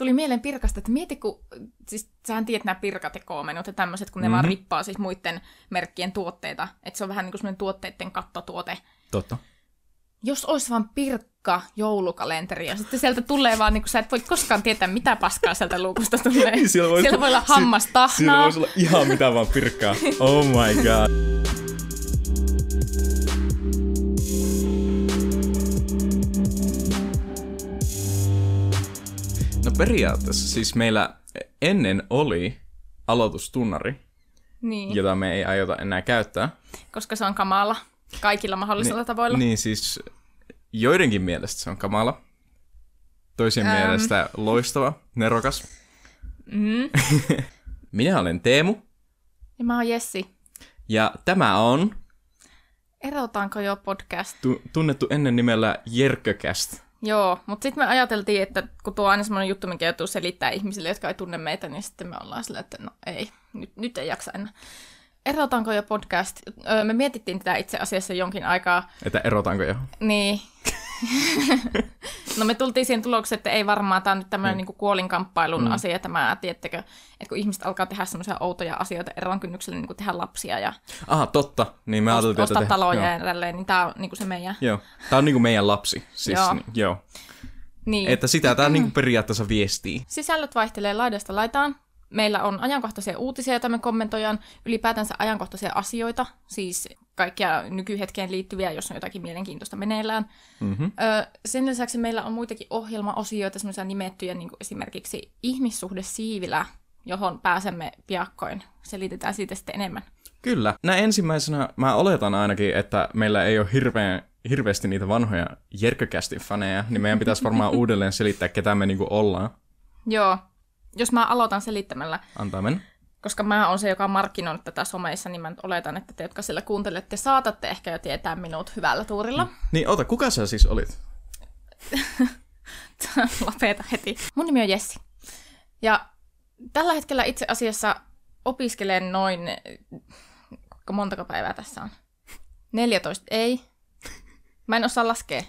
tuli mieleen pirkasta, että mieti kun, siis sähän tiedät nämä pirkat ja tämmöiset, kun ne mm-hmm. vaan rippaa siis muiden merkkien tuotteita. Että se on vähän niin kuin semmoinen tuotteiden kattotuote. Totta. Jos olisi vaan pirkka joulukalenteri ja sitten sieltä tulee vaan, niin kuin sä et voi koskaan tietää, mitä paskaa sieltä luukusta tulee. Siellä voi, Siellä voi olla hammastahnaa. Siellä voisi olla ihan mitä vaan pirkkaa. Oh my god. periaatteessa siis meillä ennen oli aloitustunnari, Niin, jota me ei aiota enää käyttää. koska se on kamala kaikilla mahdollisilla Niin- tavoilla. Niin siis joidenkin mielestä se on kamala, toisien Ähm. mielestä loistava, nerokas. Mm. Minä olen Teemu, Ja mä oon Jessi. ja tämä on Erotaanko jo podcast? tu- tunnettu ennen nimellä Jerkkökäst. Joo, mutta sitten me ajateltiin, että kun tuo on aina semmoinen juttu, mikä joutuu selittää ihmisille, jotka ei tunne meitä, niin sitten me ollaan sillä, että no ei, nyt, nyt ei jaksa enää. Erotaanko jo podcast? Öö, me mietittiin tätä itse asiassa jonkin aikaa, Että erotaanko jo? niin... no me tultiin siihen tulokseen, että ei varmaan, tämä on nyt tämmöinen niin kuolinkamppailun mm. asia, tämä, tiedättekö, että kun ihmiset alkaa tehdä semmoisia outoja asioita eron kynnyksellä, niin kuin tehdä lapsia ja Aha, totta. Niin me ajateltiin, ostaa taloja Joo. ja tälleen, niin tämä on niin kuin se meidän... joo. Tää on niinku meidän lapsi. Siis, Joo. Niin, joo. Niin. Että sitä tää niinku periaatteessa viestii. Sisällöt vaihtelee laidasta laitaan. Meillä on ajankohtaisia uutisia, joita me kommentoidaan, ylipäätänsä ajankohtaisia asioita, siis kaikkia nykyhetkeen liittyviä, jos on jotakin mielenkiintoista meneillään. Mhm. Ö, sen lisäksi meillä on muitakin ohjelmaosioita, semmoisia nimettyjä, niin kuin esimerkiksi ihmissuhde siivilä, johon pääsemme piakkoin. Selitetään siitä sitten enemmän. Kyllä. Näin ensimmäisenä mä oletan ainakin, että meillä ei ole hirveän, hirveästi niitä vanhoja Jerkkökästin faneja, niin meidän pitäisi varmaan uudelleen selittää, ketä me niinku ollaan. Joo, jos mä aloitan selittämällä, Antaa mennä. koska mä oon se, joka on markkinoinut tätä someissa, niin mä nyt oletan, että te, jotka siellä kuuntelette, saatatte ehkä jo tietää minut hyvällä tuurilla. Niin, ota, kuka sä siis olit? Lopeta heti. Mun nimi on Jessi. Ja tällä hetkellä itse asiassa opiskelen noin... Montako päivää tässä on? 14, ei. Mä en osaa laskea.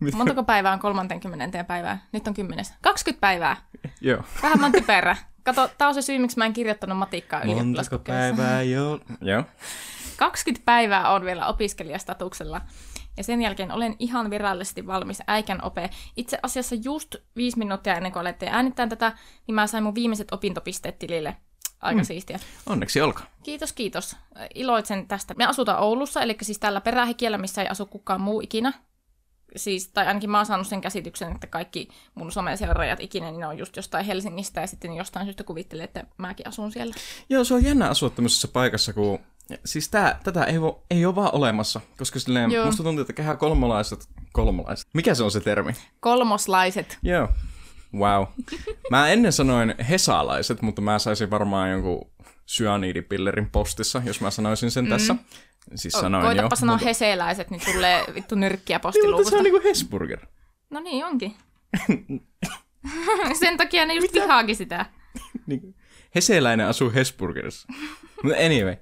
Mitä? Montako päivää on 30 päivää? Nyt on 10. 20 päivää. Joo. Vähän mä oon typerä. Kato, tää on se syy, miksi mä en kirjoittanut matikkaa Montako ylioppilaskokeessa. päivää jo? Joo. 20 päivää on vielä opiskelijastatuksella. Ja sen jälkeen olen ihan virallisesti valmis äikän ope. Itse asiassa just viisi minuuttia ennen kuin olette äänittämään tätä, niin mä sain mun viimeiset opintopisteet tilille. Aika mm. siistiä. Onneksi olkaa. Kiitos, kiitos. Iloitsen tästä. Me asutaan Oulussa, eli siis tällä perähikiellä, missä ei asu kukaan muu ikinä. Siis, tai ainakin mä oon saanut sen käsityksen, että kaikki mun someseuraajat ikinä, niin ne on just jostain Helsingistä, ja sitten jostain syystä kuvittelee, että mäkin asun siellä. Joo, se on jännä asua tämmöisessä paikassa, kun... Siis tää, tätä ei, vo, ei ole vaan olemassa, koska silleen, Joo. musta tuntuu, että kehä kolmolaiset... Kolmolaiset? Mikä se on se termi? Kolmoslaiset. Joo. Wow. Mä ennen sanoin hesalaiset, mutta mä saisin varmaan jonkun syaniidipillerin postissa, jos mä sanoisin sen mm. tässä. Siis sanoin Koitapa jo. sanoa mutta- heseläiset, niin tulee vittu nyrkkiä Niin, mutta se on niinku Hesburger. No niin, onkin. Sen takia ne just vihaakin sitä. Niin, heseläinen asuu Hesburgerissa. Mutta anyway.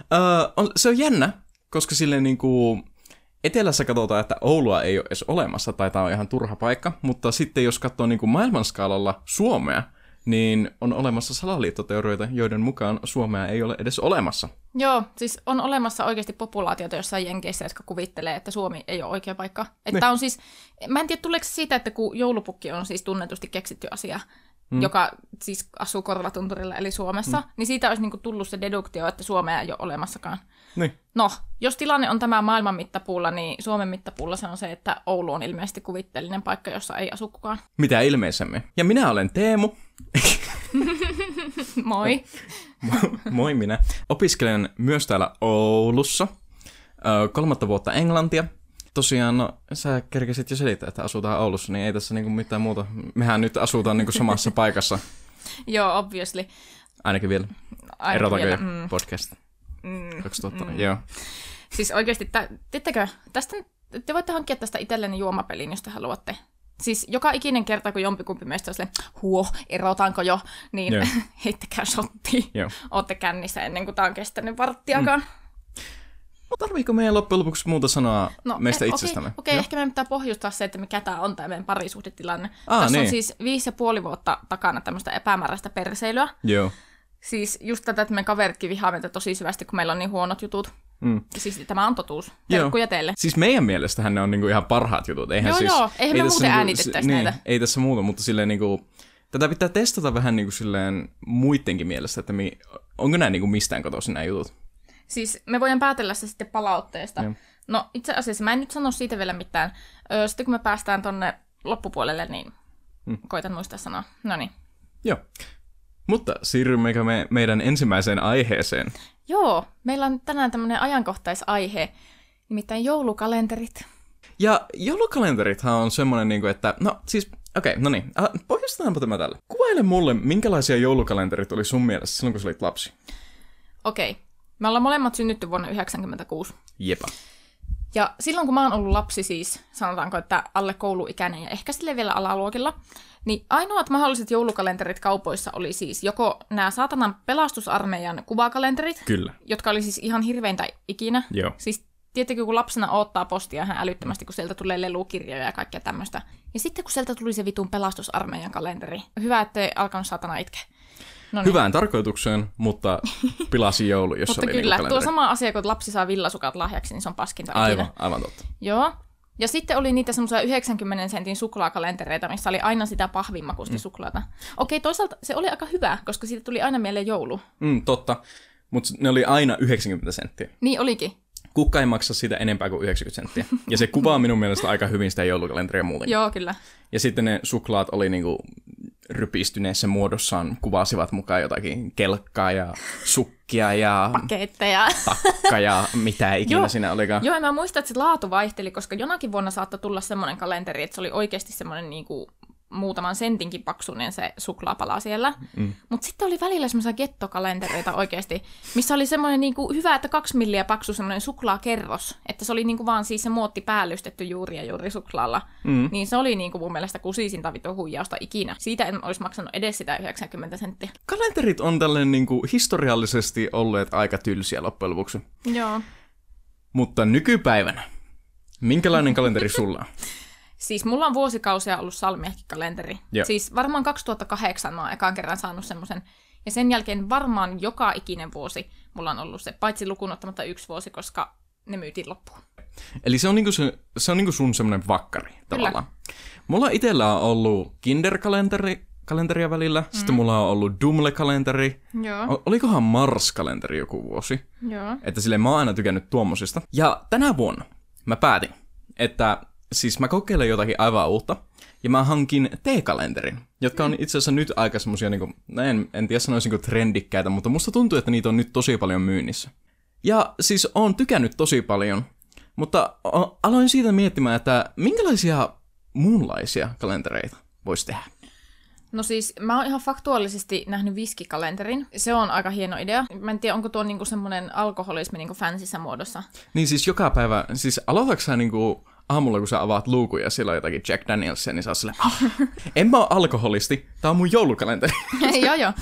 Uh, on, se on jännä, koska silleen niinku... Etelässä katsotaan, että Oulua ei ole edes olemassa, tai tämä on ihan turha paikka, mutta sitten jos katsoo niin kuin maailmanskaalalla Suomea, niin on olemassa salaliittoteorioita, joiden mukaan Suomea ei ole edes olemassa. Joo, siis on olemassa oikeasti populaatioita jossain jenkeissä, jotka kuvittelee, että Suomi ei ole oikea paikka. Että Niin. on siis, mä en tiedä tuleeko siitä, että kun joulupukki on siis tunnetusti keksitty asia, mm. joka siis asuu Korvatunturilla eli Suomessa, mm. niin siitä olisi niinku tullut se deduktio, että Suomea ei ole olemassakaan. Niin. No, jos tilanne on tämä maailman mittapuulla, niin Suomen mittapuulla se on se, että Oulu on ilmeisesti kuvitteellinen paikka, jossa ei asu kukaan. Mitä ilmeisemmin. Ja minä olen Teemu. Moi. Moi minä. Opiskelen myös täällä Oulussa. Kolmatta vuotta englantia. Tosiaan, no, sä kerkesit jo selittää, että asutaan Oulussa, niin ei tässä niinku mitään muuta. Mehän nyt asutaan niinku samassa paikassa, Joo, obviously. ainakin vielä. Aina Erotaanko vielä, mm, podcast mm. 2000? Mm. Joo. Siis oikeasti, tiedättekö, tästä, te voitte hankkia tästä itselleni juomapelin, jos te haluatte. Siis joka ikinen kerta, kun jompikumpi meistä on silleen, huo, erotaanko jo, niin Joo. heittäkää shotti. Joo. Ootte kännissä ennen kuin tämä on kestänyt varttiakaan. Mm. Tarviiko meidän loppujen lopuksi muuta sanoa no, meistä eh, itsestämme? Okei, okay, okay, ehkä meidän pitää pohjustaa se, että mikä tämä on tämä meidän parisuhdetilanne. Aa, Tässä niin. on siis viisi ja puoli vuotta takana tämmöistä epämääräistä perseilyä. Joo. Siis just tätä, että me kaveritkin vihaa meitä tosi syvästi, kun meillä on niin huonot jutut. Mm. Siis tämä on totuus. Terkkuja teille. Siis meidän mielestähän ne on niinku ihan parhaat jutut. Eihän Joo, siis, joo. Eihän me tässä muuten äänitettäisi niin, näitä. Ei tässä muuta, mutta silleen niinku, tätä pitää testata vähän niinku silleen muidenkin mielestä, että mi, onko nämä niinku mistään kotoisin nämä jutut. Siis me voidaan päätellä se sitten palautteesta. Joo. No itse asiassa mä en nyt sano siitä vielä mitään. Öö, sitten kun me päästään tonne loppupuolelle, niin Mm. koitan muistaa sanoa. No niin. Joo. Mutta siirrymmekö me meidän ensimmäiseen aiheeseen? Joo, meillä on tänään tämmöinen ajankohtaisaihe, nimittäin joulukalenterit. Ja joulukalenterithan on semmoinen, niinku, että no siis, okei, okay, no niin, äh, pohjustetaanpa tämä tällä. Kuvaile mulle, minkälaisia joulukalenterit oli sun mielestä silloin, kun sä olit lapsi. Okei, me ollaan molemmat synnytty vuonna 1996. Jepa. Ja silloin kun mä oon ollut lapsi siis, sanotaanko, että alle kouluikäinen ja ehkä sille vielä alaluokilla, niin ainoat mahdolliset joulukalenterit kaupoissa oli siis joko nämä saatanan pelastusarmeijan kuvakalenterit, Kyllä. jotka oli siis ihan hirveintä ikinä. Joo. Siis tietenkin kun lapsena odottaa postia ihan älyttömästi, kun sieltä tulee lelukirjoja ja kaikkea tämmöistä. Ja sitten kun sieltä tuli se vitun pelastusarmeijan kalenteri. Hyvä, ettei alkanut satana itkeä. No niin. Hyvään tarkoitukseen, mutta pilasi joulu, jos Mutta oli kyllä, niinku tuo sama asia, kun lapsi saa villasukat lahjaksi, niin se on paskinta ikinä. Aivan, aivan totta. Joo. Ja sitten oli niitä semmoisia 90 sentin suklaakalentereita, missä oli aina sitä pahvimmakusti mm. suklaata. Okei, toisaalta se oli aika hyvä, koska siitä tuli aina mieleen joulu. Mm, totta. Mutta ne oli aina 90 senttiä. Niin olikin. Kukka ei maksa sitä enempää kuin 90 senttiä. Ja se kuvaa minun mielestä aika hyvin sitä joulukalenteria muuten. Joo, kyllä. Ja sitten ne suklaat oli niinku rypistyneessä muodossaan, kuvasivat mukaan jotakin kelkkaa ja sukkia ja Paketteja. takka ja mitä ikinä Joo. siinä olikaan. Joo, ja mä muistan, että se laatu vaihteli, koska jonakin vuonna saattoi tulla semmoinen kalenteri, että se oli oikeasti semmoinen niinku muutaman sentinkin paksuinen se suklaapala siellä. Mm. Mutta sitten oli välillä semmoisia gettokalentereita oikeasti, missä oli semmoinen niinku hyvä, että kaksi milliä paksu semmoinen suklaakerros. Että se oli niinku vaan siis se muotti päällystetty juuri ja juuri suklaalla. Mm. Niin se oli niinku mun mielestä kusisinta vitu huijausta ikinä. Siitä en olisi maksanut edes sitä 90 senttiä. Kalenterit on tälleen niinku historiallisesti olleet aika tylsiä loppujen lopuksi. Joo. Mutta nykypäivänä, minkälainen kalenteri sulla on? Siis mulla on vuosikausia ollut salmiakkikalenteri. Joo. Siis varmaan 2008 mä oon ekan kerran saanut semmoisen. Ja sen jälkeen varmaan joka ikinen vuosi mulla on ollut se, paitsi lukuun ottamatta yksi vuosi, koska ne myytiin loppuun. Eli se on, niinku se, se on niinku sun semmoinen vakkari tavallaan. Mulla itsellä on ollut Kinder-kalenteri kalenteria välillä, mm. sitten mulla on ollut Dumle-kalenteri. Joo. Olikohan Mars-kalenteri joku vuosi? Joo. Että silleen mä oon aina tykännyt tuommoisista. Ja tänä vuonna mä päätin, että siis mä kokeilen jotakin aivan uutta. Ja mä hankin T-kalenterin, jotka on itse asiassa nyt aika semmosia, niinku, no en, en tiedä sanoisinko trendikkäitä, mutta musta tuntuu, että niitä on nyt tosi paljon myynnissä. Ja siis oon tykännyt tosi paljon, mutta aloin siitä miettimään, että minkälaisia muunlaisia kalentereita voisi tehdä. No siis mä oon ihan faktuaalisesti nähnyt viskikalenterin. Se on aika hieno idea. Mä en tiedä, onko tuo niinku semmoinen alkoholismi niinku fansissä muodossa. Niin siis joka päivä, siis aloitatko sä niinku aamulla, kun sä avaat luukun ja siellä on jotakin Jack Danielsia, niin sä oot silleen, "Ah, en mä oo alkoholisti, tää on mun joulukalenteri. joo, joo.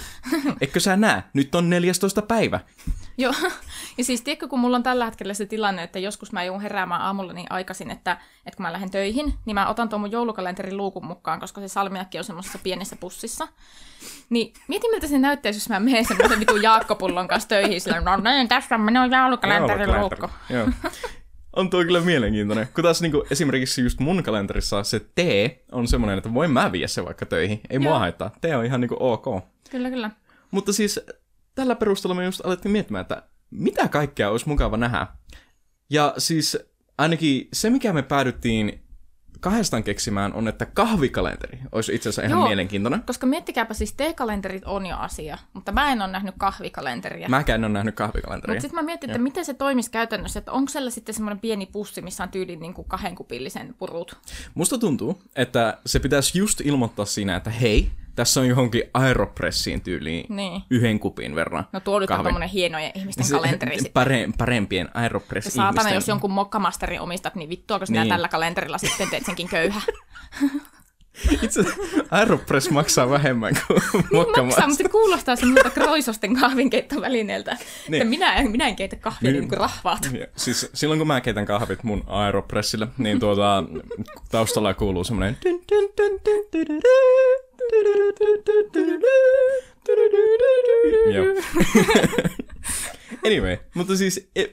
Eikö sä näe? Nyt on 14. päivä. Joo, ja siis tiedätkö, kun mulla on tällä hetkellä se tilanne, että joskus mä joudun heräämään aamulla niin aikaisin, että, että kun mä lähden töihin, niin mä otan tuon mun joulukalenterin luukun mukaan, koska se salmiakki on semmoisessa pienessä pussissa. Niin mietin, miltä se näyttäisi, jos mä menen semmoisen vitun Jaakkopullon kanssa töihin, sillä no niin, tässä on minun joulukalenterin luukku. Joo. On tuo kyllä mielenkiintoinen. Kun taas niinku, esimerkiksi just mun kalenterissa se T on semmoinen, että voin mä viedä se vaikka töihin. Ei mua Joo. haittaa. T on ihan niinku ok. Kyllä, kyllä. Mutta siis tällä perusteella me just alettiin miettimään, että mitä kaikkea olisi mukava nähdä. Ja siis ainakin se, mikä me päädyttiin kahdestaan keksimään, on, että kahvikalenteri olisi itse asiassa ihan Joo. mielenkiintoinen. Koska miettikääpä siis, T-kalenterit on jo asia, mutta mä en ole nähnyt kahvikalenteria. Mäkään en ole nähnyt kahvikalenteria. Mutta sitten mä mietin, että miten se toimisi käytännössä, että onko siellä sitten semmoinen pieni pussi, missä on tyyliin niin kuin kahden kupillisen purut. Musta tuntuu, että se pitäisi just ilmoittaa siinä, että hei, tässä on johonkin aeropressiin tyyliin Niin. yhden kupin verran. No tuo nyt on tommonen hienojen ihmisten Se- kalenteri sitten. Pare, parempien aeropress Saatana, ihmisten. jos jonkun mokkamasterin omistat, niin vittua, kun sinä Niin. tällä kalenterilla sitten teet senkin köyhä. Itse Aeropress maksaa vähemmän kuin Maksaa, mokkamaista. mutta se kuulostaa semmoilta kroisosten kahvinkeittovälineeltä. Niin. Niin. Että minä, en- minä en keitä kahvia niin, niin kuin rahvaat. Siis silloin kun mä keitän kahvit mun Aeropressille, niin tuota, taustalla kuuluu semmoinen... Joo. Anyway, mutta siis e,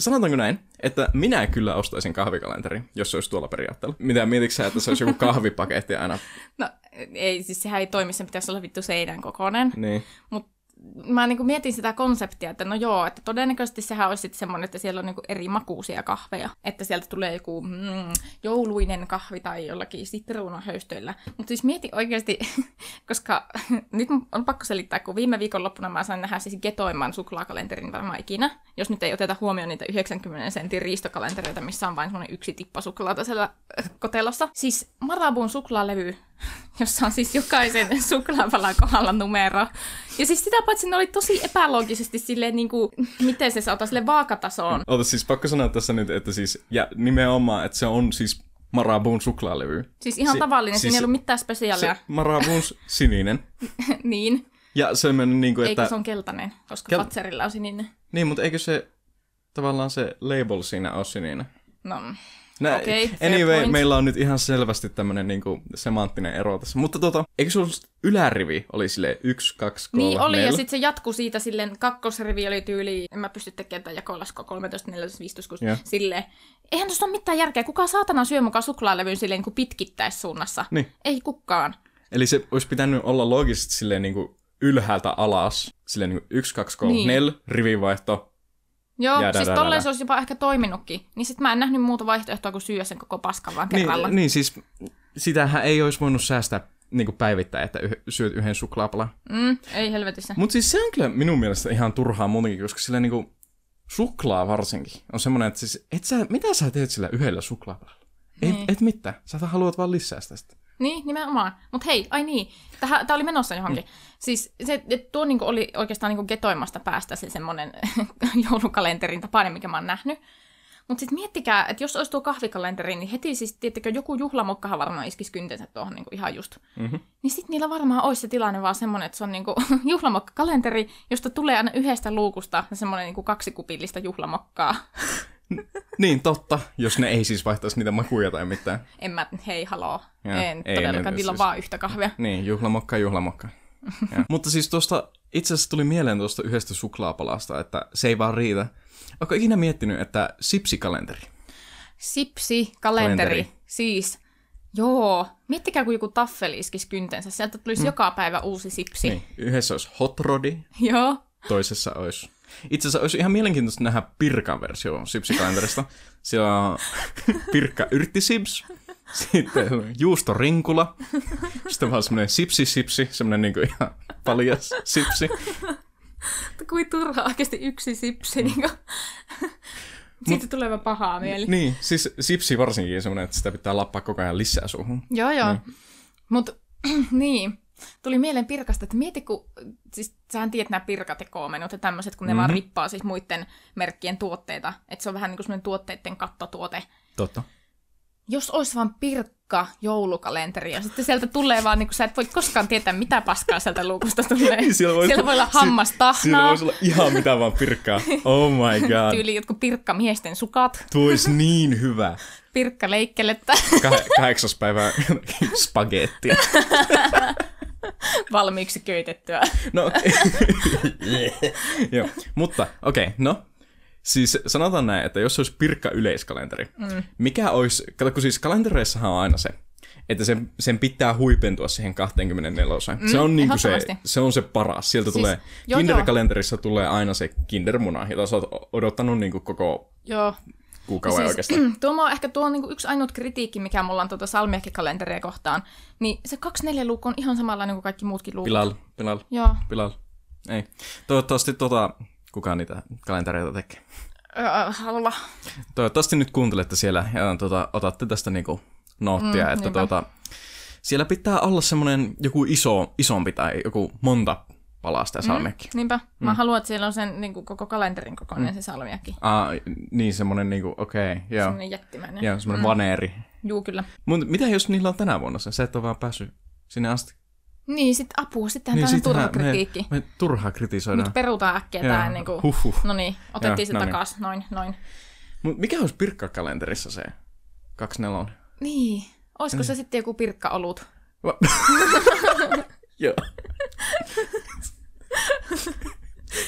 sanotaanko näin, että minä kyllä ostaisin kahvikalenterin, jos se olisi tuolla periaatteella. Mitä mietitkö sä, että se olisi joku kahvipaketti aina? No ei, siis sehän ei toimi, sen pitäisi olla vittu seinän kokoinen. Niin. Mutta mä niinku mietin sitä konseptia, että no joo, että todennäköisesti sehän olisi sitten semmoinen, että siellä on niinku eri makuusia kahveja. Että sieltä tulee joku mm, jouluinen kahvi tai jollakin sitruunahöystöillä. Mutta siis mieti oikeasti, koska nyt on pakko selittää, kun viime viikonloppuna mä sain nähdä siis getoimman suklaakalenterin varmaan ikinä. Jos nyt ei oteta huomioon niitä 90 sentin riistokalentereita, missä on vain semmoinen yksi tippa suklaata siellä kotelossa. Siis Marabun suklaalevy, jossa on siis jokaisen suklaapalan kohdalla numero. Ja siis sitä paitsi ne oli tosi epäloogisesti silleen, niin kuin, miten se saattaa sille vaakatasoon. Ota siis pakko sanoa tässä nyt, että siis, ja nimenomaan, että se on siis Marabun suklaalevy. Siis ihan Si- tavallinen, siis, siinä siis ei ollut mitään spesiaalia. Se Marabun sininen. niin, Ja semmoinen niin kuin, eikö että... se on keltainen, koska Kel- Fatserilla on sininen. Niin, mutta eikö se tavallaan se label siinä ole sininen? No, Nä, fair anyway, point. meillä on nyt ihan selvästi tämmöinen niinku semanttinen ero tässä. Mutta tota, eikö ollut ylärivi oli sille 1, 2, 3, niin oli, 4? ja sitten se jatkuu siitä silleen, kakkosrivi oli tyyli, en mä pysty tekemään tätä jakolaskua 13, 14, 15, 16, Joo. silleen. Eihän tuossa ole mitään järkeä, kuka saatana syö mukaan suklaalevyn silleen niin kuin pitkittäissuunnassa? Niin. Ei kukaan. Eli se olisi pitänyt olla loogisesti silleen niinku ylhäältä alas. Silleen niinku 1, 2, 3, Niin. 4, rivivaihto. Joo, Ja siis tolleen se olisi jopa ehkä toiminutkin. Niin sit mä en nähnyt muuta vaihtoehtoa kuin syödä sen koko paskan vaan kerralla. Niin, niin, siis sitähän ei olisi voinut säästää niinku päivittäin, että yh, syöt yhden suklaapalan. Mm, ei helvetissä. Mutta siis se on kyllä minun mielestä ihan turhaa muutenkin, koska sillä niinku suklaa varsinkin on semmoinen, että siis et sä, mitä sä teet sillä yhdellä suklaapalalla? Et, Niin. et mitään. Sä haluat vaan lisää sitä. Niin, nimenomaan. Mutta hei, ai niin, tämä oli menossa johonkin. Mm. Siis se, tuo niinku oli oikeastaan niinku getoimasta päästä se semmoinen joulukalenterin tapainen, mikä mä oon nähnyt. Mutta sitten miettikää, että jos olisi tuo kahvikalenteri, niin heti siis, tiettäkö, joku juhlamokkahan varmaan iskisi kyntensä tuohon niinku ihan just. Mhm. Niin sitten niillä varmaan olisi se tilanne vaan semmoinen, että se on niinku juhlamokkakalenteri, josta tulee aina yhdestä luukusta semmoinen niinku kaksikupillista juhlamokkaa. Niin, totta. Jos ne ei siis vaihtaisi niitä makuja tai mitään. En mä, hei, haloo. Joo, en ei todellakaan, niillä on siis- vaan yhtä kahvia. Niin, juhlamokka, juhlamokka. Ja. Mutta siis tuosta, itse asiassa tuli mieleen tuosta yhdestä suklaapalasta, että se ei vaan riitä. Onko ikinä miettinyt, että sipsikalenteri? Sipsi, kalenteri, Kalenteri. siis. Joo, miettikää kun joku taffeli iskisi kyntensä, sieltä tulisi mm. joka päivä uusi sipsi. Niin, yhdessä olisi hot rodi, Joo, toisessa olisi... Itse asiassa olisi ihan mielenkiintoista nähdä Pirkan versio sipsikalenterista. Siellä on Pirkka yrttisips, sitten juustorinkula, sitten vaan semmoinen sipsi-sipsi, semmoinen niinku ihan paljas sipsi. kuin turha oikeasti yksi sipsi. Mm. Niin Siitä tulee vaan pahaa mieli. Niin, siis sipsi varsinkin semmoinen, että sitä pitää lappaa koko ajan lisää suuhun. Joo, joo. Mm. Mutta niin, tuli mieleen pirkasta, että mieti kun, siis sähän tiedät nämä pirkatekoomenut ja tämmöiset, kun ne mm-hmm. vaan rippaa siis muiden merkkien tuotteita. Että se on vähän niin kuin semmoinen tuotteiden kattotuote. Totta. Jos olisi vaan pirkka joulukalenteri ja sitten sieltä tulee vaan, niin kuin sä et voi koskaan tietää, mitä paskaa sieltä luukusta tulee. Niin, Siellä voi, Sieltä voi olla hammastahnaa, Siellä voisi olla ihan mitä vaan pirkkaa. Oh my god. tyyli jotkut pirkkamiesten sukat, Tuo olisi niin hyvä. pirkkaleikkelettä, Kah- kahdeksas päivä spagettia. valmiiksi köytettyä. No, joo. Mutta, okei, okay, no. Siis sanotaan näin, että jos olisi pirkka yleiskalenteri, mm. mikä olisi, kato kun siis kalentereissahan on aina se, että sen, sen pitää huipentua siihen 24. Mm, se, on niinku se, se on se paras. Sieltä siis, tulee, joo, kinderkalenterissa tulee aina se kindermuna, jota sä oot odottanut niinku koko Joo. kuukauden siis, oikeastaan. tuo on ehkä tuo on niinku yksi ainut kritiikki, mikä mulla on tuota salmiakkikalenteria kohtaan. Niin se 24 luku on ihan samanlainen kuin kaikki muutkin luvut. Pilal, pilal, Joo. pilal. Ei. Toivottavasti tota, kukaan niitä kalentereita tekee. Halua. Toivottavasti nyt kuuntelette siellä ja tota, otatte tästä niinku noottia, mm, että niinpä. tota, siellä pitää olla semmoinen joku iso, isompi tai joku monta palaa sitä salmiakki. Niinpä. Mä mm. haluan, että siellä on sen niin kuin, koko kalenterin kokoinen mm. se salmiakki. Ah, niin semmonen niinku, okei, okay, joo. Semmoinen jättimäinen. Joo, semmonen mm. vaneeri. Juu, kyllä. Mutta mitä jos niillä on tänä vuonna se? Sä et ole vaan päässyt sinne asti. Niin, sit apua, sittenhän niin, tämä on turha kritiikki. Me, me turhaa kritisoidaan. Nyt perutaan äkkiä tää ennen kuin... Huhhuh. No niin, otettiin Joo, se no niin. takas, noin, noin. Mut mikä olisi Pirkka-kalenterissa se? 24. Niin, olisiko se sitten joku pirkka-olut? Joo.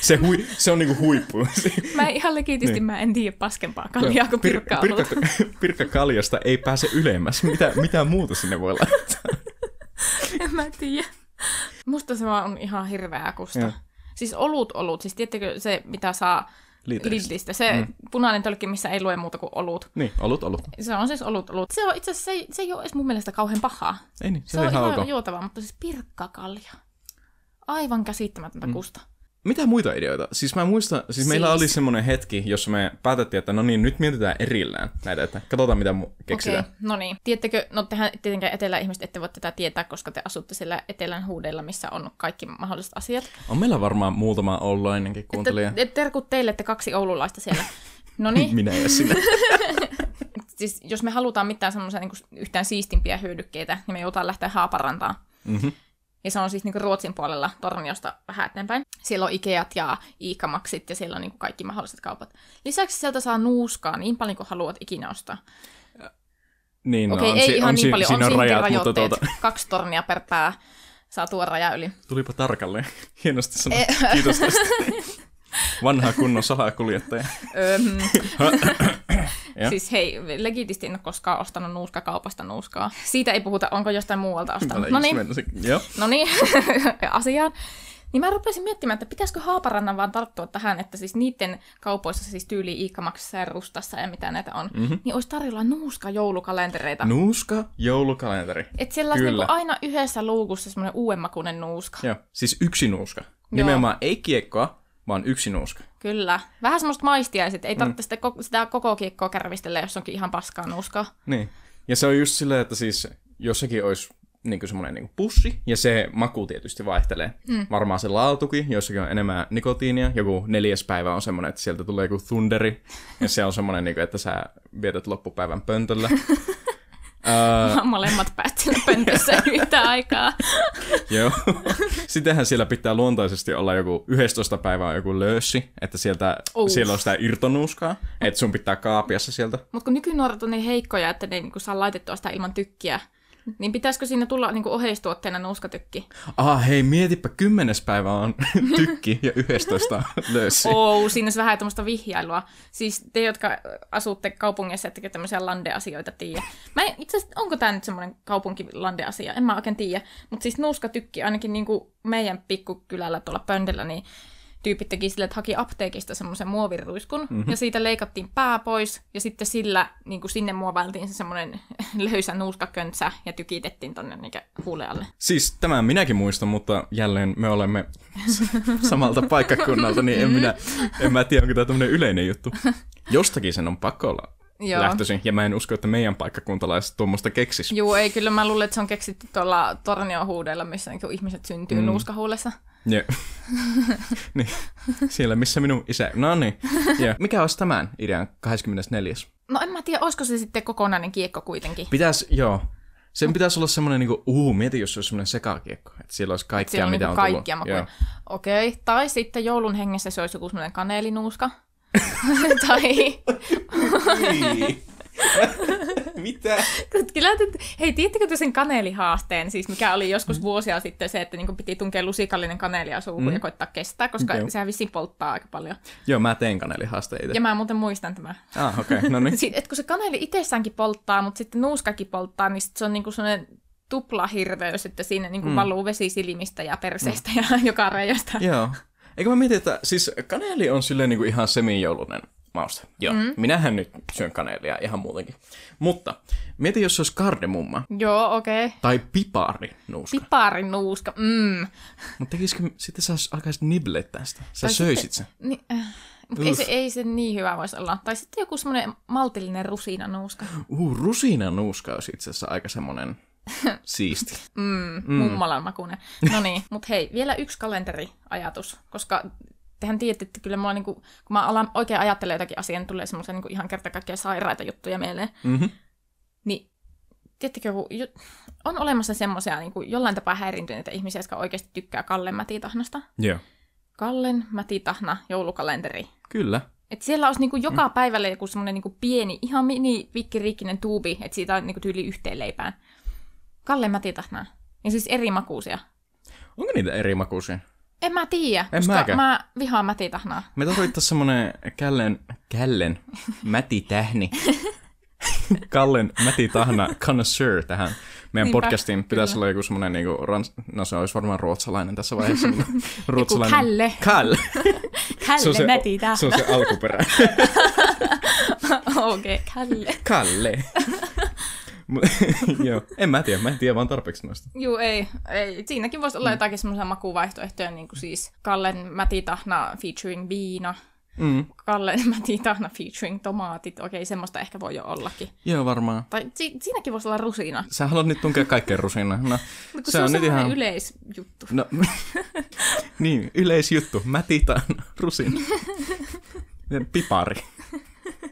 se, hui, se on niinku huippu. Mä ihan legitisti, niin. mä en tiedä paskempaa kaljaa kuin pirkka pirkka, pirkka kaljasta ei pääse ylemmäs. Mitä, mitä muuta sinne voi laittaa? Tiedä. Musta se vaan on ihan hirveä kusta. Joo. Siis olut olut, siis tiedättekö se, mitä saa Liiteristä. Lidlistä, se mm. punainen tölkki, missä ei lue muuta kuin olut. Niin, olut, olut. Se on siis olut olut. Se on itse asiassa, se ei, se ei ole edes mun mielestä kauhean pahaa. Ei niin, se, Se on ihan ihan ok. juotavaa, mutta siis pirkkakalja. Aivan käsittämätöntä mm. kusta. Mitä muita ideoita? Siis mä muistan, siis, siis. meillä oli semmoinen hetki, jossa me päätettiin, että no niin, nyt mietitään erillään näitä, että katsotaan mitä mu- keksitään. Okei, no niin. Tiedättekö, no tehän tietenkään etelä-ihmiset ette voi tätä tietää, koska te asutte siellä etelän huudeilla, missä on kaikki mahdolliset asiat. On meillä varmaan muutama ollut ennenkin kuuntelija. Että, et terkut teille, te kaksi oululaista siellä. No niin, Minä ja sinä. siis jos me halutaan mitään semmoisia niin yhtään siistimpiä hyödykkeitä, niin me joudutaan lähteä Haaparantaan. Mhm. Ja se on siis niin Ruotsin puolella Torniosta vähän eteenpäin. Siellä on Ikeat ja Iikamaksit ja siellä on niin kaikki mahdolliset kaupat. Lisäksi sieltä saa nuuskaa niin paljon kuin haluat ikinä ostaa. Niin, Okei, no, on, ei si- ihan on, niin si- paljon, siinä on on rajat, mutta tuota, Kaksi tornia per pää saa tuoda raja yli. tulipa tarkalleen. Hienosti sanoa. Eh. Kiitos tästä. Vanha kunnon salakuljettaja. Siis hei, legitisti en ole koskaan ostanut nuuskakaupasta nuuskaa. Siitä ei puhuta, onko jostain muualta ostanut. No niin, Joo. no niin, asiaan. Niin mä rupesin miettimään, että pitäisikö Haaparannan vaan tarttua tähän, että siis niiden kaupoissa, siis tyyli Iikamaksassa ja Rustassa ja mitä näitä on, Mhm. mm-hmm. niin olisi tarjolla nuuska joulukalentereita. Nuuska joulukalenteri. että siellä olisi niinku aina yhdessä luukussa semmoinen uudemmakuinen nuuska. Joo, siis yksi nuuska. Nimenomaan ei kiekkoa, vaan yksi nuuska. Kyllä. Vähän semmoista maistiaiset. Ei tarvitse sitä, ko- sitä koko kiekkoa kärvistellä, jos onkin ihan paskaa nuuskaa. Niin. Ja se on just silleen, että siis jossakin olisi niin semmoinen niin pussi, ja se maku tietysti vaihtelee. Mm. Varmaan se laatukin, jossakin on enemmän nikotiinia. Joku neljäs päivä on semmoinen, että sieltä tulee joku thunderi, ja se on semmoinen, niin kuin, että sä vietät loppupäivän pöntöllä. Öö, Molemmat päät siinä pöntössä yhtä aikaa. Joo. Sittenhän siellä pitää luontaisesti olla joku 11 päivää joku löössi, että sieltä, Uff. siellä on sitä irtonuuskaa, että sun pitää kaapia se sieltä. Mutta kun nykynuoret on niin heikkoja, että ne niinku saa laitettua sitä ilman tykkiä, niin pitäisikö siinä tulla niinku oheistuotteena nuuskatykki? Ah, hei, mietipä, kymmenes päivä on tykki ja 11 löössi. Oh, siinä olisi vähän tämmöistä vihjailua. Siis te, jotka asutte kaupungissa, ettekä tämmöisiä lande-asioita tiedä. Mä en, itse asiassa, onko tämä nyt semmoinen kaupunki-lande-asia? En mä oikein tiedä. Mutta siis nuuskatykki ainakin niinku meidän pikkukylällä tuolla pöndellä, niin tyypit teki sille, että haki apteekista semmoisen muoviruiskun, mm-hmm. ja siitä leikattiin pää pois, ja sitten sillä niin kuin sinne muovailtiin se semmoinen löysä nuuskaköntsä, ja tykitettiin tonne niin huule alle. Siis tämän minäkin muistan, mutta jälleen me olemme samalta paikkakunnalta, niin en minä, en mä tiedä, onko tämä tämmöinen yleinen juttu. Jostakin sen on pakko olla Joo. lähtöisin, ja mä en usko, että meidän paikkakuntalaiset tuommoista keksis. Joo, ei kyllä mä luulen, että se on keksitty tuolla Torniohuudella, missä niin ihmiset syntyy mm. nuuskahuulessa. Joo. niin. Siellä, missä minun isä... No niin. Joo. Mikä olisi tämän idean 24. No en mä tiedä, olisiko se sitten kokonainen kiekko kuitenkin. Pitäisi, joo. Sen pitäisi olla semmoinen niinku, uu, mieti jos se olisi semmoinen sekakiekko. Että siellä olisi kaikkea, Siellä on mitä niinku on kaikkia tullut. makuja. Okei, okay. tai sitten joulun hengessä se olisi joku semmoinen kaneelinuuska. tai Niin. Mitä? kyllä, hei, tiedättekö te sen kaneelihaasteen, siis mikä oli joskus vuosia sitten se, että niinku piti tunkea lusikallinen kaneelia suuhun mm. ja koittaa kestää, koska Joo. sehän vissiin polttaa aika paljon. Joo, mä teen kanelihaasteita. Ja mä muuten muistan tämän. Ah, okei, okay. no niin. Sitten, että kun se kaneeli itsessäänkin polttaa, mutta sitten nuuskakin polttaa, niin se on niinku sellainen tuplahirveys, että siinä niinku mm. valuu vesi silmistä ja perseestä mm. ja joka reiästä. Joo. Eikö mä mietin, että siis kaneeli on silleen niinku ihan semijoulunen mauste. Joo. Mm. Minähän nyt syön kaneelia ihan muutenkin. Mutta mieti, jos se olisi kardemumma Joo, okei. Okay. tai pipari nuuska. Piparin nuuska, mm. Mutta tekisikö, sitten sä alkaisit niblettä sitä. Sä Tai söisit sen. Niin, äh, ei, se, ei se niin hyvä voisi olla. Tai sitten joku semmoinen maltillinen rusinanuuska. Uh, rusina nuuska olisi itse asiassa aika semmonen Siisti. Mm, mm. mummolan makuinen. No niin, mutta hei, vielä yksi kalenteriajatus, koska tehän tiedätte, että kyllä mua, niinku, kun mä alan oikein ajattelemaan jotakin asiaa, niin tulee semmoisia niinku ihan kerta kaikkiaan sairaita juttuja mieleen. Mm-hmm. Niin, tiedättekö, kun on olemassa semmoisia niinku, jollain tapaa häiriintyneitä ihmisiä, jotka oikeasti tykkää Kallen Mätitahnasta. Joo. Kallen Mätitahna joulukalenteri. Kyllä. Et siellä olisi niinku joka mm. päivälle joku semmoinen niinku pieni, ihan mini vikkiriikkinen tuubi, että siitä on niinku tyyli yhteen leipään. Kalle Mätitahna. Ja siis eri makuusia. Onko niitä eri makuisia? En mä tiedä, En koska mäkään. mä vihaan Mätitahnaa. Me tarvittaisiin semmonen Källen, Källen, Mäti Tähni, Kallen Mäti Tahna connoisseur tähän meidän Niinpä, podcastiin. Pitäisi kyllä. olla joku semmonen niinku, rans... no se olisi varmaan ruotsalainen tässä vaiheessa. ruotsalainen. Kalle. Kalle. Kalle Se on se, Mätitahna. se on se alkuperä. Okei, okay, Kalle. Kalle. Joo, en mä tiedä, mä en tiedä vaan tarpeeksi noista. Juu, ei, ei. Siinäkin voisi Mm. olla jotakin semmoisia makuvaihtoehtoja, niin kuin siis Kallen Mätitahna featuring viina, Mm. Kallen Mätitahna featuring tomaatit. Okei, semmoista ehkä voi jo ollakin. Joo, varmaan. Tai si- siinäkin voisi olla rusina. Sä haluat nyt tunkea kaikkeen rusinaan. No, Mutta kun se, on, nyt semmoinen ihan... yleisjuttu. No, niin, yleisjuttu. Mätitan rusin. Pipari.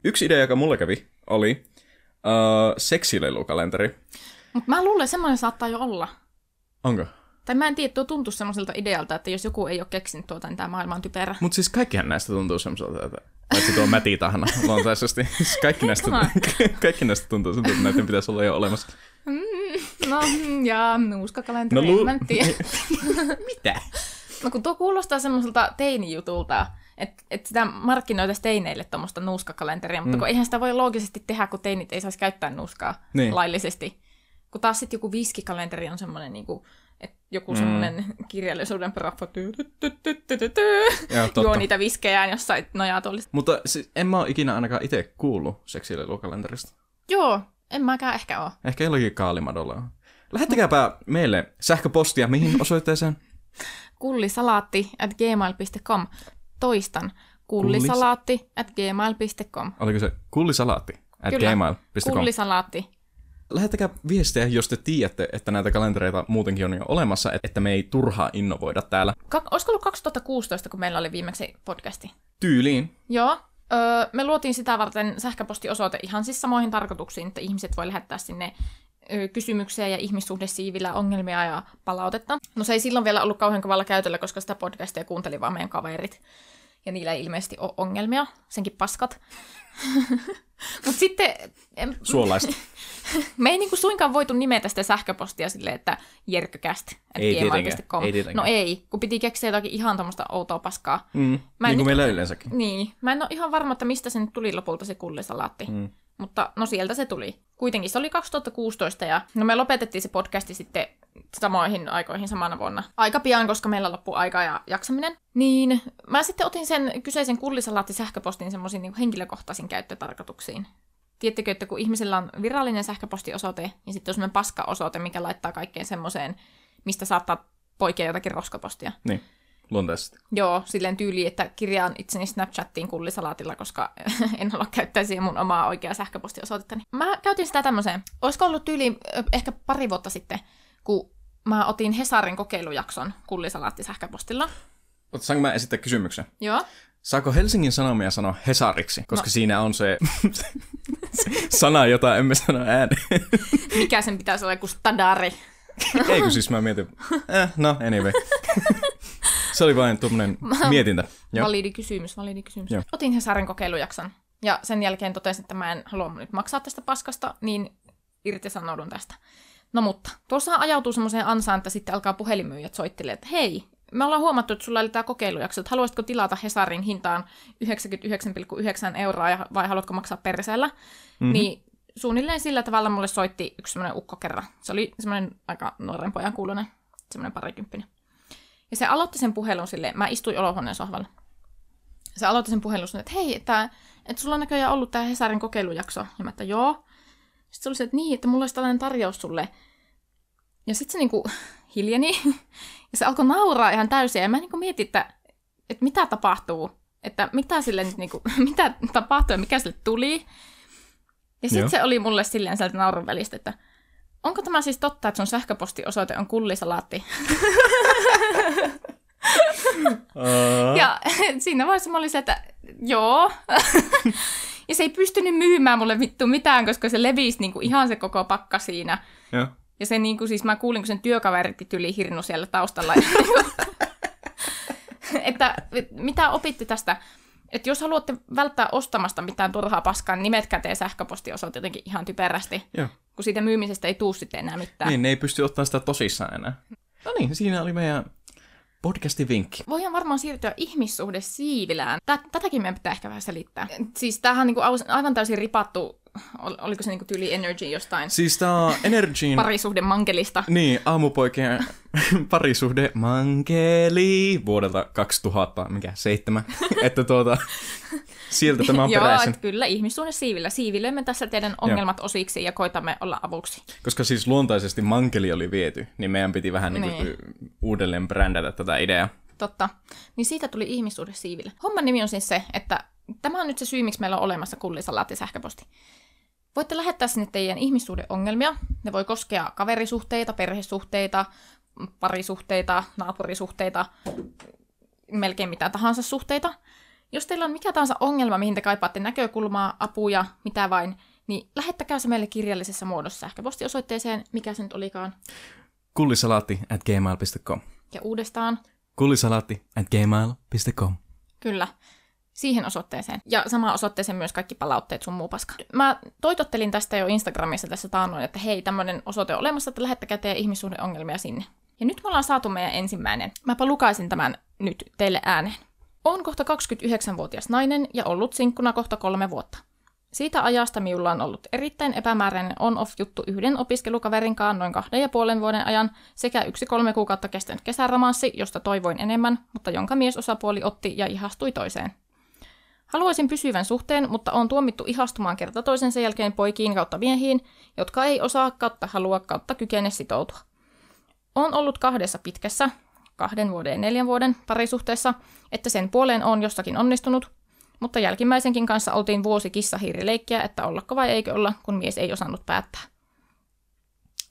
Yksi idea, joka mulle kävi, oli uh, seksilelukalenteri. Mutta mä luulen, että semmoinen saattaa jo olla. Onko? Tai mä en tiedä, tuo tuntuu semmoiselta idealta, että jos joku ei ole keksinyt tuota, niin tämä maailma on typerä. Mutta siis kaikkihan näistä tuntuu semmoiselta, että paitsi tuo mätitahna luontaisesti. Siis kaikki, näistä, kaikki näistä tuntuu siltä, että näiden pitäisi olla jo olemassa. No, mm, ja nuuskakalenteri, No lu- en tiedä. Mitä? No kun tuo kuulostaa semmoiselta teinijutulta, että et sitä markkinoitaisi teineille tuommoista nuuskakalenteria, mutta mm. kun eihän sitä voi loogisesti tehdä, kun teinit ei saisi käyttää nuuskaa Niin. laillisesti. Kun taas sitten joku viskikalenteri on semmoinen, niinku, että joku mm. semmoinen kirjallisuuden proffa juo niitä viskejään jossain nojatuolista. Mutta siis en mä ole ikinä ainakaan itse kuullut seksilelukalenterista. Joo, en mäkään ehkä ole. Ehkä jollakin kaalimadolla on. Lähettäkääpä meille sähköpostia, mihin osoitteeseen? Kullisalaatti at gmail.com. Toistan. Kullisalaatti at gmail.com. Oliko se kullisalaatti at Kyllä. gmail.com? Kullisalaatti. Lähettäkää viestejä, jos te tiedätte, että näitä kalentereita muutenkin on jo olemassa, että me ei turhaa innovoida täällä. Ka- olisiko ollut 2016, kun meillä oli viimeksi podcasti? Tyyliin. Joo. Öö, me luotiin sitä varten sähköpostiosoite ihan siis samoihin tarkoituksiin, että ihmiset voi lähettää sinne kysymyksiä ja ihmissuhdesiivillä ongelmia ja palautetta. No se ei silloin vielä ollut kauhean kovalla käytöllä, koska sitä podcastia kuunteli vaan meidän kaverit. Ja niillä ei ilmeisesti ole ongelmia, senkin paskat. Mutta sitten em, Suolaista. me ei niinku suinkaan voitu nimetä sitä sähköpostia silleen, että jerkkökäst, Ei tietenkään, ei tietenkään. No ei, kun piti keksiä jotakin ihan tämmöistä outoa paskaa. Mm. Mä en niin kuin meillä yleensäkin. Niin, mä en ole ihan varma, että mistä se nyt tuli lopulta se kullisalaatti. Mm. Mutta no sieltä se tuli. Kuitenkin se oli 2016 ja no me lopetettiin se podcasti sitten samoihin aikoihin samana vuonna. Aika pian, koska meillä loppui aika ja jaksaminen. Niin mä sitten otin sen kyseisen kullisalaatti sähköpostin semmoisiin niin henkilökohtaisiin käyttötarkoituksiin. Tiedättekö, että kun ihmisellä on virallinen sähköpostiosoite ja sitten on semmoinen paska-osoite, mikä laittaa kaikkeen semmoiseen, mistä saattaa poikia jotakin roskapostia. Niin, luontaisesti. Joo, silleen tyyli, että kirjaan itseni Snapchattiin kullisalaatilla, koska en halua käyttää siihen mun omaa oikeaa sähköpostiosoitettani. Mä käytin sitä tämmöiseen. Olisiko ollut tyyli ehkä pari vuotta sitten, kun mä otin Hesarin kokeilujakson kullisalaatti sähköpostilla. Saanko mä esittää kysymyksen? Joo. Saako Helsingin Sanomia sanoa Hesariksi? Koska no. siinä on se sana, jota emme sano ääneen. Mikä sen pitäisi olla, joku stadari. Ei kun siis mä mietin, eh, no anyway. se oli vain tuommoinen mietintä. Validi kysymys, validi kysymys. Joo. Otin Hesarin kokeilujakson. Ja sen jälkeen totesin, että mä en halua nyt maksaa tästä paskasta, niin irtisanoudun tästä. No mutta, tuossa ajautuu semmoiseen ansaan, että sitten alkaa puhelinmyyjät soittelee, että hei, me ollaan huomattu, että sulla oli tämä kokeilujakso, että haluaisitko tilata Hesarin hintaan 99,9 euroa ja- vai haluatko maksaa perseellä? Mm-hmm. Niin suunnilleen sillä tavalla mulle soitti yksi semmoinen ukko kerran. Se oli semmoinen aika nuoren pojan kuulunen, semmoinen parikymppinen. Ja se aloitti sen puhelun silleen, mä istuin olohuoneen sohvalla. Se aloitti sen puhelun silleen, että hei, että, että sulla on näköjään ollut tämä Hesarin kokeilujakso. Ja mä, että joo. Sitten se oli se, että niin, että mulla olisi tällainen tarjous sulle. Ja sitten se niinku hiljeni. Ja se alkoi nauraa ihan täysin. Ja mä niinku mietin, että, että mitä tapahtuu. Että mitä sille nyt niinku, mitä tapahtuu ja mikä sille tuli. Ja sitten se oli mulle silleen sieltä naurun välistä, että Onko tämä siis totta, että sun sähköpostiosoite on kullisalaatti? Uh, Ja siinä vaiheessa mä olin se, että joo. ja se ei pystynyt myymään mulle vittu mitään, koska se levisi niinku ihan se koko pakka siinä. Joo. Ja se niinku, siis mä kuulin, kun sen työkaverit tyli hirnu siellä taustalla. että mitä opitte tästä? Että jos haluatte välttää ostamasta mitään turhaa paskaa, niin nimetkää teidän sähköpostiosoite jotenkin ihan typerästi. Joo. Kun siitä myymisestä ei tuu sitten enää mitään. Niin, ne ei pysty ottamaan sitä tosissaan enää. No niin, siinä oli meidän podcastin vinkki. Voidaan varmaan siirtyä ihmissuhde siivilään. Tätäkin meidän pitää ehkä vähän selittää. Siis tämähän on niinku aus- aivan täysin ripattu, oliko se niinku tyyli energy jostain Siis tää on Energyin... parisuhde mankelista. Niin, aamupoikien parisuhde mankeli vuodelta 2000, mikä, seitsemän. että tuota, sieltä tämä on Joo, peräisin. kyllä ihmissuhde siivillä. Siivilöimme tässä teidän ongelmat osiksi ja koitamme olla avuksi. Koska siis luontaisesti mankeli oli viety, niin meidän piti vähän niin. Niin. Niin uudelleen brändätä tätä ideaa. Totta. Niin siitä tuli ihmissuhde siivillä. Homman nimi on siis se, että tämä on nyt se syy, miksi meillä on olemassa kullisalaatti sähköposti. Voitte lähettää sinne teidän ihmissuhdeongelmia. Ne voi koskea kaverisuhteita, perhesuhteita, parisuhteita, naapurisuhteita, melkein mitä tahansa suhteita. Jos teillä on mikä tahansa ongelma, mihin te kaipaatte näkökulmaa, apuja, mitä vain, niin lähettäkää se meille kirjallisessa muodossa sähköpostiosoitteeseen, mikä se nyt olikaan. Kullisalaatti at gmail.com. Ja uudestaan Kullisalaatti at gmail.com. Kyllä, siihen osoitteeseen. Ja sama osoitteeseen myös kaikki palautteet sun muu paska. Mä toitottelin tästä jo Instagramissa tässä taannoin, että hei, tämmöinen osoite on olemassa, että lähettäkää teidän ihmissuhdeongelmia sinne. Ja nyt me ollaan saatu meidän ensimmäinen. Mäpä lukaisin tämän nyt teille ääneen. Oon kohta 29-vuotias nainen ja ollut sinkkuna kohta kolme vuotta. Siitä ajasta minulla on ollut erittäin epämääräinen on-off-juttu yhden opiskelukaverin kanssa noin kahden ja puolen vuoden ajan sekä yksi kolme kuukautta kestänyt kesäromanssi, josta toivoin enemmän, mutta jonka miesosapuoli otti ja ihastui toiseen. Haluaisin pysyvän suhteen, mutta on tuomittu ihastumaan kerta toisensa jälkeen poikiin kautta miehiin, jotka ei osaa kautta halua kautta kykene sitoutua. On ollut kahdessa pitkässä, kahden vuoden ja neljän vuoden parisuhteessa, että sen puoleen on jostakin onnistunut, mutta jälkimmäisenkin kanssa oltiin vuosi kissahiirileikkiä, että ollako vai eikö olla, kun mies ei osannut päättää.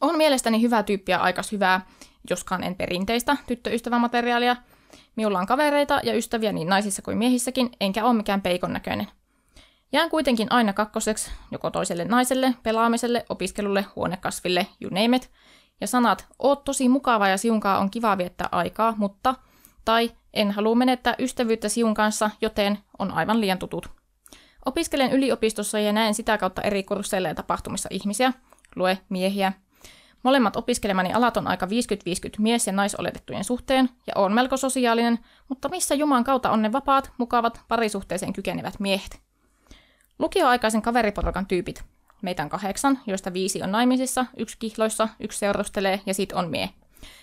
On mielestäni hyvä tyyppi ja aikas hyvää, joskaan en perinteistä tyttöystävämateriaalia. Minulla on kavereita ja ystäviä niin naisissa kuin miehissäkin, enkä ole mikään peikon näköinen. Jään kuitenkin aina kakkoseksi, joko toiselle naiselle, pelaamiselle, opiskelulle, huonekasville, you name it, ja sanat, oot tosi mukava ja siunkaa on kiva viettää aikaa, mutta, tai en halua menettää ystävyyttä siun kanssa, joten on aivan liian tutut. Opiskelen yliopistossa ja näen sitä kautta eri kursseilla ja tapahtumissa ihmisiä, lue miehiä. Molemmat opiskelemani alat on aika 50-50 mies- ja naisoletettujen suhteen, ja on melko sosiaalinen, mutta missä Juman kautta on ne vapaat, mukavat, parisuhteeseen kykenevät miehet? Lukioaikaisen kaveriporukan tyypit. Meitä on kahdeksan, joista viisi on naimisissa, yksi kihloissa, yksi seurustelee ja sit on mie.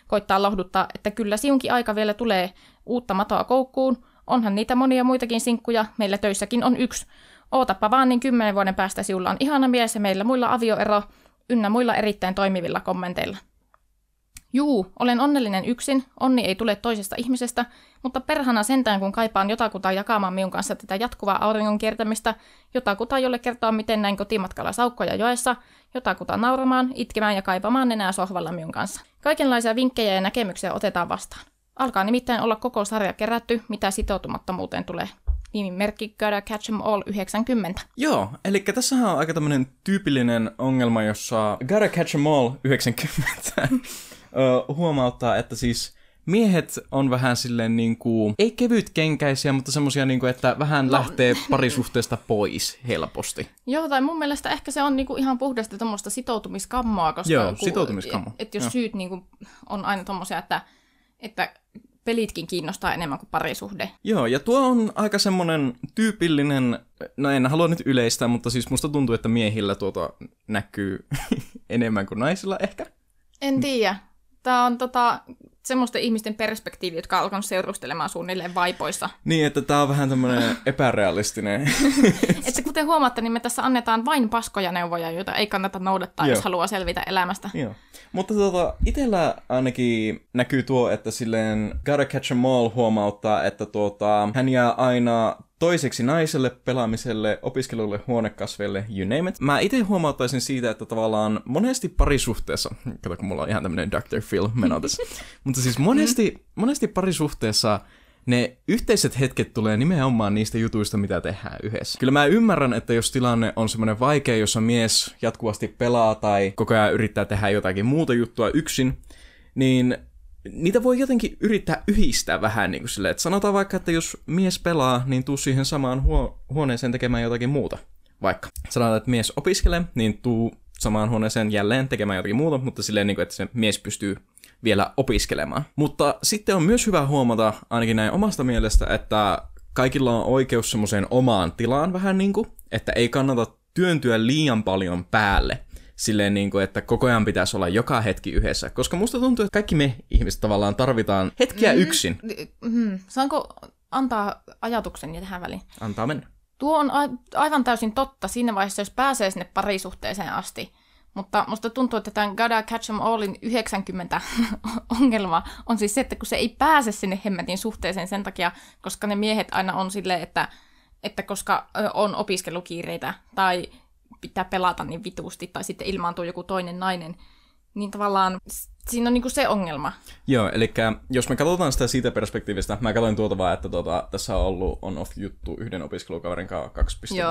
Koittaa lohduttaa, että kyllä siunkin aika vielä tulee uutta matoa koukkuun, onhan niitä monia muitakin sinkkuja, meillä töissäkin on yksi. Ootappa vaan, niin kymmenen vuoden päästä siulla on ihana mies ja meillä muilla avioero, ynnä muilla erittäin toimivilla kommenteilla. Juu, olen onnellinen yksin, onni ei tule toisesta ihmisestä, mutta perhana sentään kun kaipaan jotakuta jakamaan minun kanssa tätä jatkuvaa auringon kiertämistä, jotakuta jolle kertoa miten näin kotimatkalla saukkoja joessa, jotakuta nauramaan, itkemään ja kaipamaan nenää sohvalla minun kanssa. Kaikenlaisia vinkkejä ja näkemyksiä otetaan vastaan. Alkaa nimittäin olla koko sarja kerätty, mitä sitoutumattomuuteen tulee. Nimimerkki Gotta Catch 'em All 90. Joo, eli tässähän on aika tämmönen tyypillinen ongelma, jossa Gotta Catch 'em All 90 ö, huomauttaa, että siis miehet on vähän silleen niinku, ei kevytkenkäisiä, mutta semmosia niinku, että vähän no. lähtee parisuhteesta pois helposti. Joo, tai mun mielestä ehkä se on niinku ihan puhdasta tuommoista sitoutumiskammoa, koska Joo, sitoutumiskammo. Et, et jos Joo. syyt niinku on aina tommosia, että, että pelitkin kiinnostaa enemmän kuin parisuhde. Joo, ja tuo on aika semmonen tyypillinen, no en halua nyt yleistää, mutta siis musta tuntuu, että miehillä tuota näkyy enemmän kuin naisilla ehkä. En tiedä. Tämä on tota, semmoisten ihmisten perspektiivi, jotka on alkanut seurustelemaan suunnilleen vaipoissa. Niin, että tää on vähän tämmönen epärealistinen. Että kuten huomaatte, niin me tässä annetaan vain paskoja neuvoja, joita ei kannata noudattaa, Joo. jos haluaa selvitä elämästä. Joo. Mutta tota, itellä ainakin näkyy tuo, että silleen Gotta Catch 'em All huomauttaa, että tuota, hän jää aina toiseksi naiselle, pelaamiselle, opiskelulle, huonekasveille, you name it. Mä itse huomauttaisin siitä, että tavallaan monesti parisuhteessa, kato kun mulla on ihan tämmönen Dr. Phil meno tässä, mutta siis monesti, monesti parisuhteessa ne yhteiset hetket tulee nimenomaan niistä jutuista, mitä tehdään yhdessä. Kyllä mä ymmärrän, että jos tilanne on semmoinen vaikea, jossa mies jatkuvasti pelaa tai koko ajan yrittää tehdä jotakin muuta juttua yksin, niin niitä voi jotenkin yrittää yhdistää vähän niin kuin silleen, että sanotaan vaikka, että jos mies pelaa, niin tuu siihen samaan huo- huoneeseen tekemään jotakin muuta. Vaikka sanotaan, että mies opiskelee, niin tuu samaan huoneeseen jälleen tekemään jotakin muuta, mutta silleen, niin kuin, että se mies pystyy vielä opiskelemaan. Mutta sitten on myös hyvä huomata, ainakin näin omasta mielestä, että kaikilla on oikeus semmoiseen omaan tilaan vähän niin kuin, että ei kannata työntyä liian paljon päälle silleen niin kuin, että koko ajan pitäisi olla joka hetki yhdessä. Koska musta tuntuu, että kaikki me ihmiset tavallaan tarvitaan hetkiä mm, yksin. Mm, saanko antaa ajatuksen ja tähän väliin? Antaa mennä. Tuo on a- aivan täysin totta siinä vaiheessa, jos pääsee sinne parisuhteeseen asti. Mutta musta tuntuu, että tämän Gotta Catch 'em Allin 90 ongelma on siis se, että kun se ei pääse sinne hemmetin suhteeseen sen takia, koska ne miehet aina on silleen, että, että koska on opiskelukiireitä tai pitää pelata niin vitusti, tai sitten ilmaantuu joku toinen nainen, niin tavallaan siinä on niinku se ongelma. Joo, eli jos me katsotaan sitä siitä perspektiivistä, mä katsoin tuota vaan, että tuota, tässä on ollut on-off juttu yhden opiskelukaverin kanssa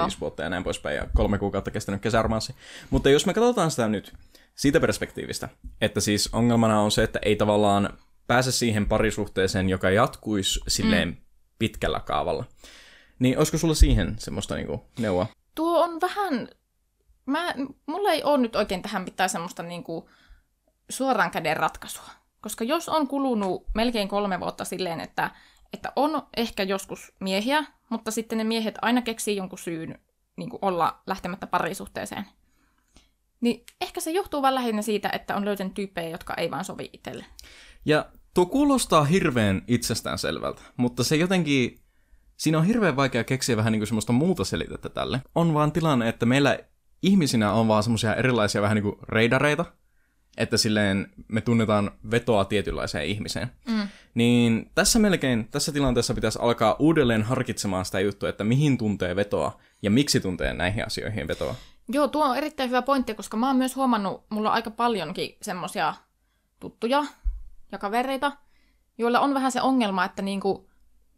2,5 vuotta ja näin poispäin, ja kolme kuukautta kestänyt kesäromanssi. Mutta jos me katsotaan sitä nyt siitä perspektiivistä, että siis ongelmana on se, että ei tavallaan pääse siihen parisuhteeseen, joka jatkuisi silleen mm. pitkällä kaavalla. Niin olisiko sulla siihen semmoista niinku neuvoa? Tuo on vähän mä, mulla ei ole nyt oikein tähän mitään semmoista niin kuin suoran käden ratkaisua. Koska jos on kulunut melkein kolme vuotta silleen, että, että on ehkä joskus miehiä, mutta sitten ne miehet aina keksii jonkun syyn niin kuin olla lähtemättä parisuhteeseen, niin ehkä se johtuu vaan lähinnä siitä, että on löytänyt tyyppejä, jotka ei vaan sovi itselle. Ja tuo kuulostaa hirveän itsestäänselvältä, mutta se jotenkin, siinä on hirveän vaikea keksiä vähän niin kuin semmoista muuta selitettä tälle. On vaan tilanne, että meillä ihmisinä on vaan semmoisia erilaisia vähän niin kuin reidareita, että silleen me tunnetaan vetoa tietynlaiseen ihmiseen. Mm. Niin tässä melkein, tässä tilanteessa pitäisi alkaa uudelleen harkitsemaan sitä juttua, että mihin tuntee vetoa ja miksi tuntee näihin asioihin vetoa. Joo, tuo on erittäin hyvä pointti, koska mä oon myös huomannut, mulla on aika paljonkin semmoisia tuttuja ja kavereita, joilla on vähän se ongelma, että niinku,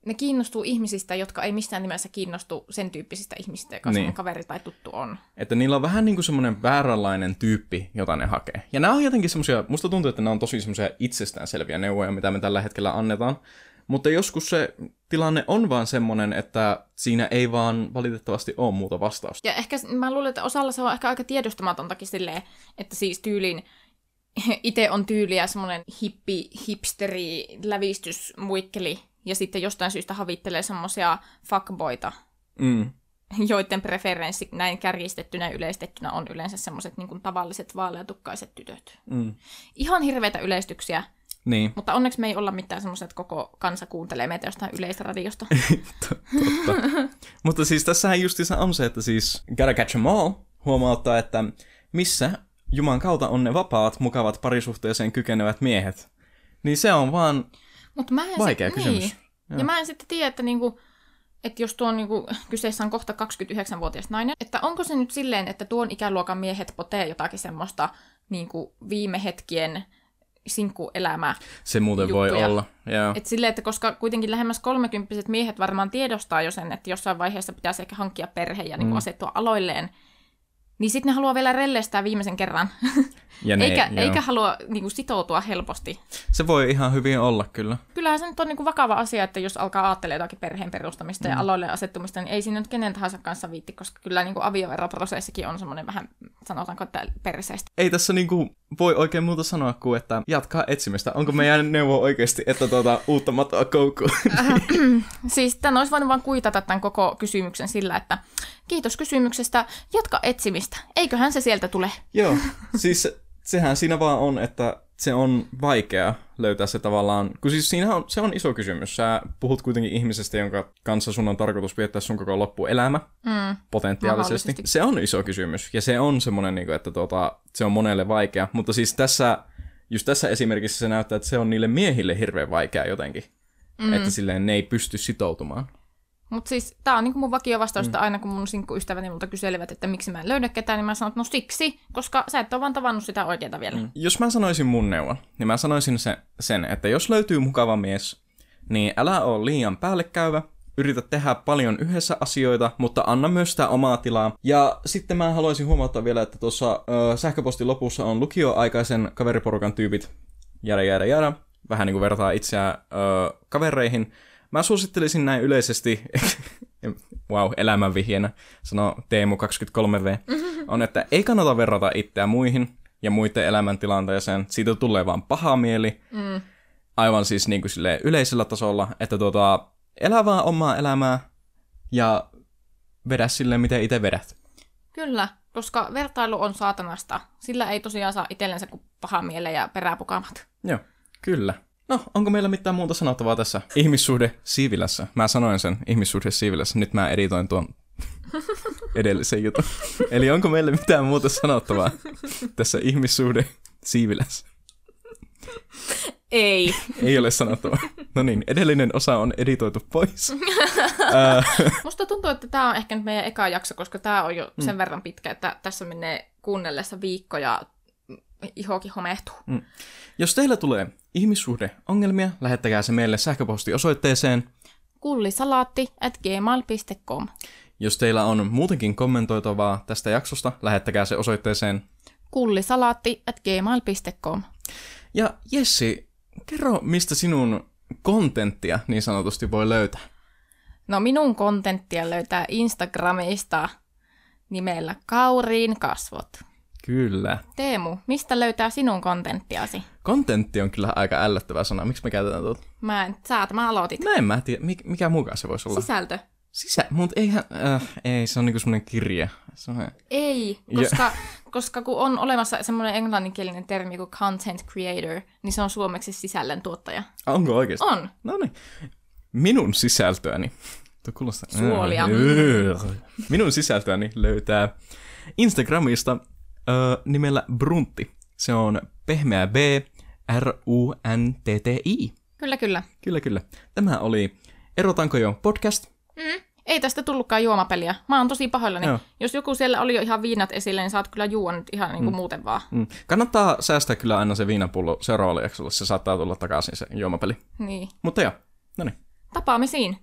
ne kiinnostuu ihmisistä, jotka ei missään nimessä kiinnostu sen tyyppisistä ihmisistä, joka niin. kaveri tai tuttu on. Että niillä on vähän niin kuin semmoinen vääränlainen tyyppi, jota ne hakee. Ja nämä on jotenkin semmoisia, musta tuntuu, että nämä on tosi semmoisia itsestäänselviä neuvoja, mitä me tällä hetkellä annetaan. Mutta joskus se tilanne on vaan semmoinen, että siinä ei vaan valitettavasti ole muuta vastausta. Ja ehkä mä luulen, että osalla se on ehkä aika tiedostamatontakin silleen, että siis tyylin itse on tyyliä semmoinen hippi, hipsteri, lävistysmuikkeli, ja sitten jostain syystä havittelee semmoisia fuckboita, mm. joiden preferenssi näin kärjistettynä ja yleistettynä on yleensä semmoiset niin tavalliset vaaleatukkaiset tytöt. Mm. Ihan hirveitä yleistyksiä, niin. Mutta onneksi me ei olla mitään semmoiset, että koko kansa kuuntelee meitä jostain yleisradiosta. Totta. Mutta siis tässähän justiinsa on se, että siis Gotta Catch 'em All huomauttaa, että missä Juman kautta on ne vapaat, mukavat parisuhteeseen kykenevät miehet. Niin se on vaan Mut mä en Vaikea sit, kysymys. Niin. Ja mä en sitten tiedä, että niinku, että jos tuon niinku, kyseessä on kohta 29-vuotias nainen, että onko se nyt silleen, että tuon ikäluokan miehet potee jotakin semmoista niinku, viime hetkien sinkkuelämää. Se muuten juttuja. voi olla, joo. Et silleen, että koska kuitenkin lähemmäs kolmekymppiset miehet varmaan tiedostaa jo sen, että jossain vaiheessa pitäisi ehkä hankkia perhe ja niin mm. asettua aloilleen, niin sitten ne haluaa vielä rellestää viimeisen kerran. Ja ne, eikä, eikä halua niin kuin, sitoutua helposti. Se voi ihan hyvin olla, kyllä. Kyllähän se nyt on niin kuin, vakava asia, että jos alkaa ajattelemaan jotakin perheen perustamista mm. ja aloille asettumista, niin ei siinä nyt kenen tahansa kanssa viitti, koska kyllä niin avioeroprosessikin on semmoinen vähän, sanotaanko, että perseistä. Ei tässä niin kuin, voi oikein muuta sanoa kuin, että jatkaa etsimistä. Onko meidän neuvo oikeasti, että tuota, uutta matoa koukkuun? Äh, siis tämän olisi voinut vain kuitata tämän koko kysymyksen sillä, että kiitos kysymyksestä, jatka etsimistä. Eiköhän se sieltä tule. Joo, siis sehän siinä vaan on, että se on vaikea löytää se tavallaan, kun siis siinä on, se on iso kysymys. Sä puhut kuitenkin ihmisestä, jonka kanssa sun on tarkoitus viettää sun koko loppuelämä, mm, potentiaalisesti. Se on iso kysymys, ja se on semmoinen, niin että tota, se on monelle vaikea, mutta siis tässä, just tässä esimerkissä se näyttää, että se on niille miehille hirveän vaikea jotenkin, mm. että silleen ne ei pysty sitoutumaan. Mutta siis tää on niinku mun vakio vastaus, mm. aina kun mun sinkkuystäväni multa kyselivät, että miksi mä en löydä ketään, niin mä sanon, että no siksi, koska sä et ole vaan tavannut sitä oikeaa vielä. Mm. Jos mä sanoisin mun neuvon, niin mä sanoisin se, sen, että jos löytyy mukava mies, niin älä ole liian päällekäyvä, yritä tehdä paljon yhdessä asioita, mutta anna myös sitä omaa tilaa. Ja sitten mä haluaisin huomauttaa vielä, että tuossa äh, sähköpostin lopussa on lukioaikaisen kaveriporukan tyypit, jäädä jäädä jäädä, vähän niin kuin vertaa itseään äh, kavereihin. Mä suosittelisin näin yleisesti, wow, elämänvihjenä, sanoo Teemu23V, on, että ei kannata verrata itseä muihin ja muiden elämäntilanteeseen. Siitä tulee vaan paha mieli. Mm. Aivan siis niin kuin yleisellä tasolla, että tuota, elä vaan omaa elämää ja vedä sille, miten itse vedät. Kyllä, koska vertailu on saatanasta. Sillä ei tosiaan saa itsellensä kuin paha miele ja peräpukamat. Joo, kyllä. No, onko meillä mitään muuta sanottavaa tässä ihmissuhde siivilässä? Mä sanoin sen ihmissuhde siivilässä, nyt mä editoin tuon edellisen jutun. Eli onko meillä mitään muuta sanottavaa tässä ihmissuhde siivilässä? Ei. Ei ole sanottavaa. No niin, edellinen osa on editoitu pois. Musta tuntuu, että tämä on ehkä nyt meidän eka jakso, koska tämä on jo sen mm. verran pitkä, että tässä menee kuunnellessa viikkoja ihokin homehtuu. Mm. Jos teillä tulee ihmissuhdeongelmia, lähettäkää se meille sähköpostiosoitteeseen kullisalaatti at gmail.com. Jos teillä on muutenkin kommentoitavaa tästä jaksosta, lähettäkää se osoitteeseen kullisalaatti at gmail.com. Ja Jessi, kerro, mistä sinun kontenttia niin sanotusti voi löytää? No minun kontenttia löytää Instagramista nimellä Kauriin kasvot. Kyllä. Teemu, mistä löytää sinun kontenttiasi? Kontentti on kyllä aika ällöttävä sana. Miksi me käytetään tuota? Mä en, sä mä aloitit. Mä en mä tiedä, mikä mukaan se voisi olla. Sisältö. Sisä, mutta eihän, äh, ei, se on niinku semmoinen kirje. Semmoinen... Ei, koska, ja... koska kun on olemassa semmoinen englanninkielinen termi kuin content creator, niin se on suomeksi sisällön tuottaja. Onko oikeasti? On. No niin. Minun sisältöäni. Tuo kuulostaa... Suolia. Minun sisältöäni löytää Instagramista ö, nimellä Bruntti. Se on pehmeä B, R-U-N-T-T-I. Kyllä, kyllä. Kyllä, kyllä. Tämä oli Erotanko jo podcast. Mm. Ei tästä tullutkaan juomapeliä. Mä oon tosi pahoillani. Joo. Jos joku siellä oli jo ihan viinat esille, niin saat kyllä juua nyt ihan niin kuin mm. muuten vaan. Mm. Kannattaa säästää kyllä aina se viinapullo seuraavalle jaksolle. Se saattaa tulla takaisin se juomapeli. Niin. Mutta joo, no niin. Tapaamisiin.